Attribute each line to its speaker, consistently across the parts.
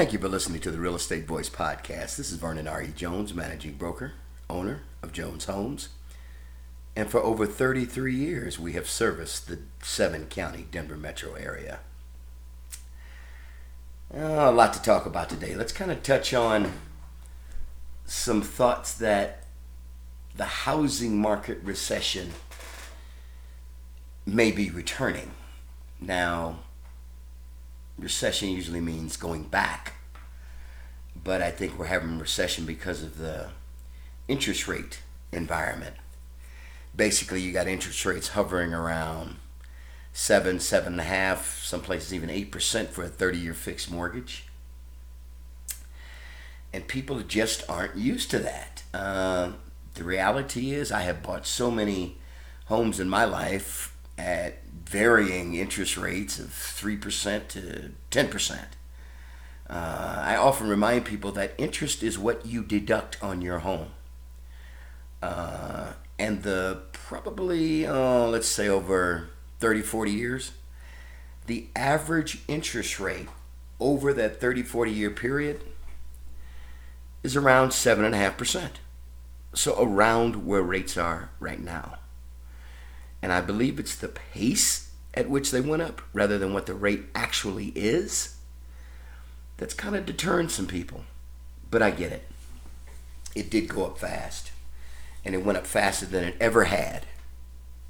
Speaker 1: Thank you for listening to the Real Estate Voice podcast. This is Vernon R.E. Jones, managing broker, owner of Jones Homes. And for over 33 years, we have serviced the seven county Denver metro area. Uh, a lot to talk about today. Let's kind of touch on some thoughts that the housing market recession may be returning. Now, recession usually means going back, but I think we're having recession because of the interest rate environment. Basically, you got interest rates hovering around seven, seven and a half, some places even eight percent for a 30-year fixed mortgage, and people just aren't used to that. Uh, the reality is, I have bought so many homes in my life at varying interest rates of 3% to 10%. Uh, I often remind people that interest is what you deduct on your home. Uh, and the probably, uh, let's say, over 30, 40 years, the average interest rate over that 30, 40 year period is around 7.5%. So, around where rates are right now. And I believe it's the pace at which they went up rather than what the rate actually is that's kind of deterring some people. But I get it. It did go up fast. And it went up faster than it ever had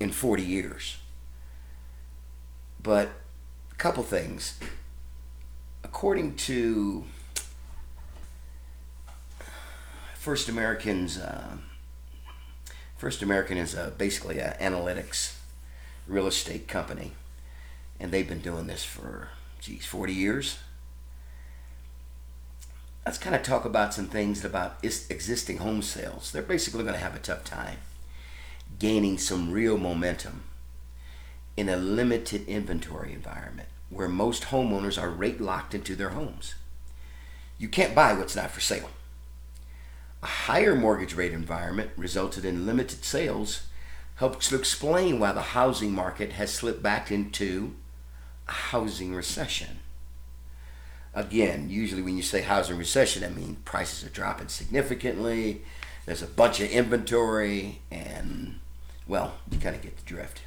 Speaker 1: in 40 years. But a couple things. According to First Americans, uh, First American is uh, a, basically an analytics real estate company, and they've been doing this for, geez, 40 years. Let's kind of talk about some things about existing home sales. They're basically going to have a tough time gaining some real momentum in a limited inventory environment where most homeowners are rate locked into their homes. You can't buy what's not for sale. A higher mortgage rate environment resulted in limited sales helps to explain why the housing market has slipped back into a housing recession. Again, usually when you say housing recession, I mean prices are dropping significantly, there's a bunch of inventory, and well, you kind of get the drift.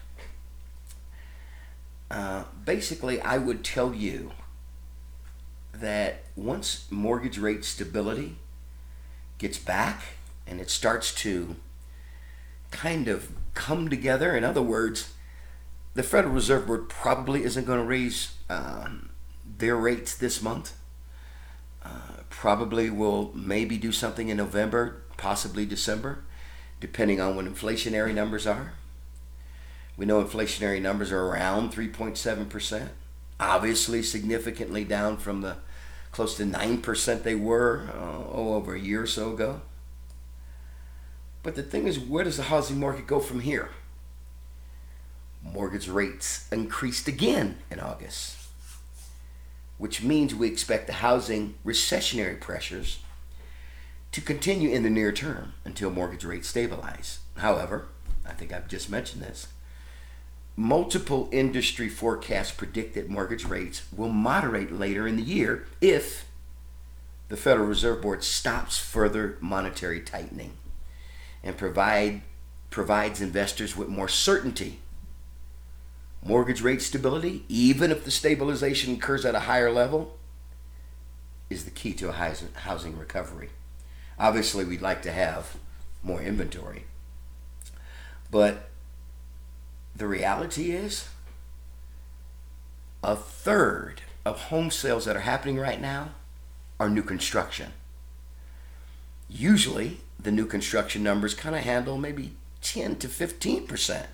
Speaker 1: Uh, basically, I would tell you that once mortgage rate stability gets back and it starts to kind of come together. In other words, the Federal Reserve Board probably isn't going to raise um, their rates this month. Uh, probably will maybe do something in November, possibly December, depending on what inflationary numbers are. We know inflationary numbers are around 3.7%, obviously significantly down from the close to 9% they were uh, oh, over a year or so ago. But the thing is, where does the housing market go from here? Mortgage rates increased again in August, which means we expect the housing recessionary pressures to continue in the near term until mortgage rates stabilize. However, I think I've just mentioned this. Multiple industry forecasts predict that mortgage rates will moderate later in the year if the Federal Reserve Board stops further monetary tightening and provide provides investors with more certainty. Mortgage rate stability, even if the stabilization occurs at a higher level, is the key to a housing recovery. Obviously, we'd like to have more inventory. But the reality is, a third of home sales that are happening right now are new construction. Usually, the new construction numbers kind of handle maybe 10 to 15%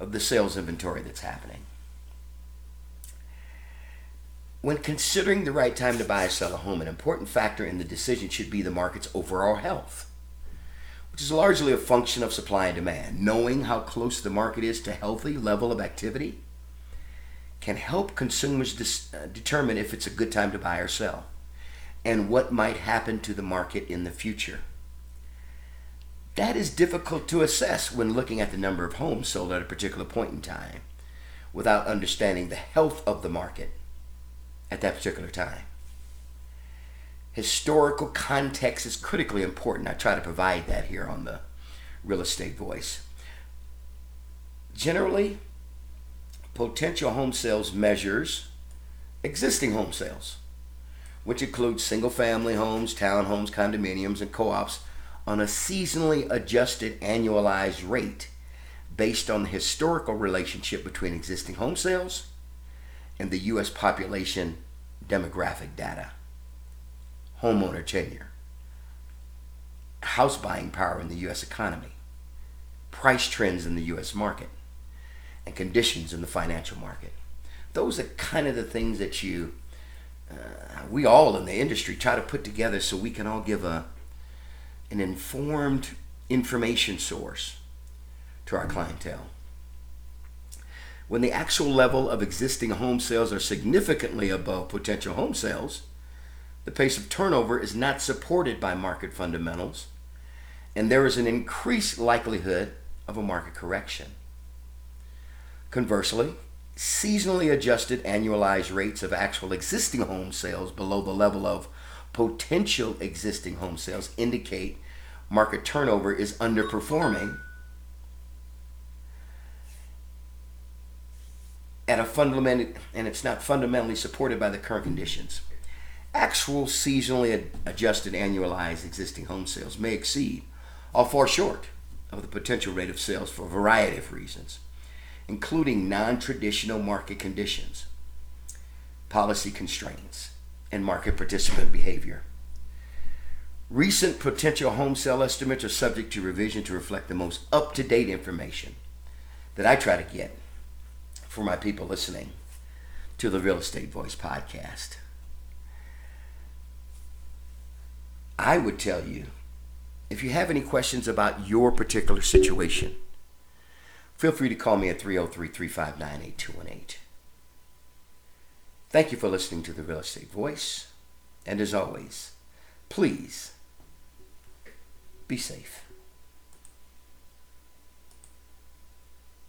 Speaker 1: of the sales inventory that's happening. When considering the right time to buy or sell a home, an important factor in the decision should be the market's overall health which is largely a function of supply and demand. Knowing how close the market is to healthy level of activity can help consumers dis- uh, determine if it's a good time to buy or sell and what might happen to the market in the future. That is difficult to assess when looking at the number of homes sold at a particular point in time without understanding the health of the market at that particular time. Historical context is critically important. I try to provide that here on the Real Estate Voice. Generally, potential home sales measures existing home sales, which includes single family homes, townhomes, condominiums, and co ops, on a seasonally adjusted annualized rate based on the historical relationship between existing home sales and the U.S. population demographic data, homeowner tenure, house buying power in the U.S. economy, price trends in the U.S. market, and conditions in the financial market. Those are kind of the things that you, uh, we all in the industry try to put together so we can all give a, an informed information source to our clientele. When the actual level of existing home sales are significantly above potential home sales, the pace of turnover is not supported by market fundamentals, and there is an increased likelihood of a market correction. Conversely, seasonally adjusted annualized rates of actual existing home sales below the level of potential existing home sales indicate market turnover is underperforming at a fundamental and it's not fundamentally supported by the current conditions. Actual seasonally adjusted annualized existing home sales may exceed or fall short of the potential rate of sales for a variety of reasons, including non-traditional market conditions, policy constraints, and market participant behavior. Recent potential home sale estimates are subject to revision to reflect the most up-to-date information that I try to get for my people listening to the Real Estate Voice podcast. I would tell you if you have any questions about your particular situation, feel free to call me at 303 359 8218. Thank you for listening to the Real Estate Voice. And as always, please be safe.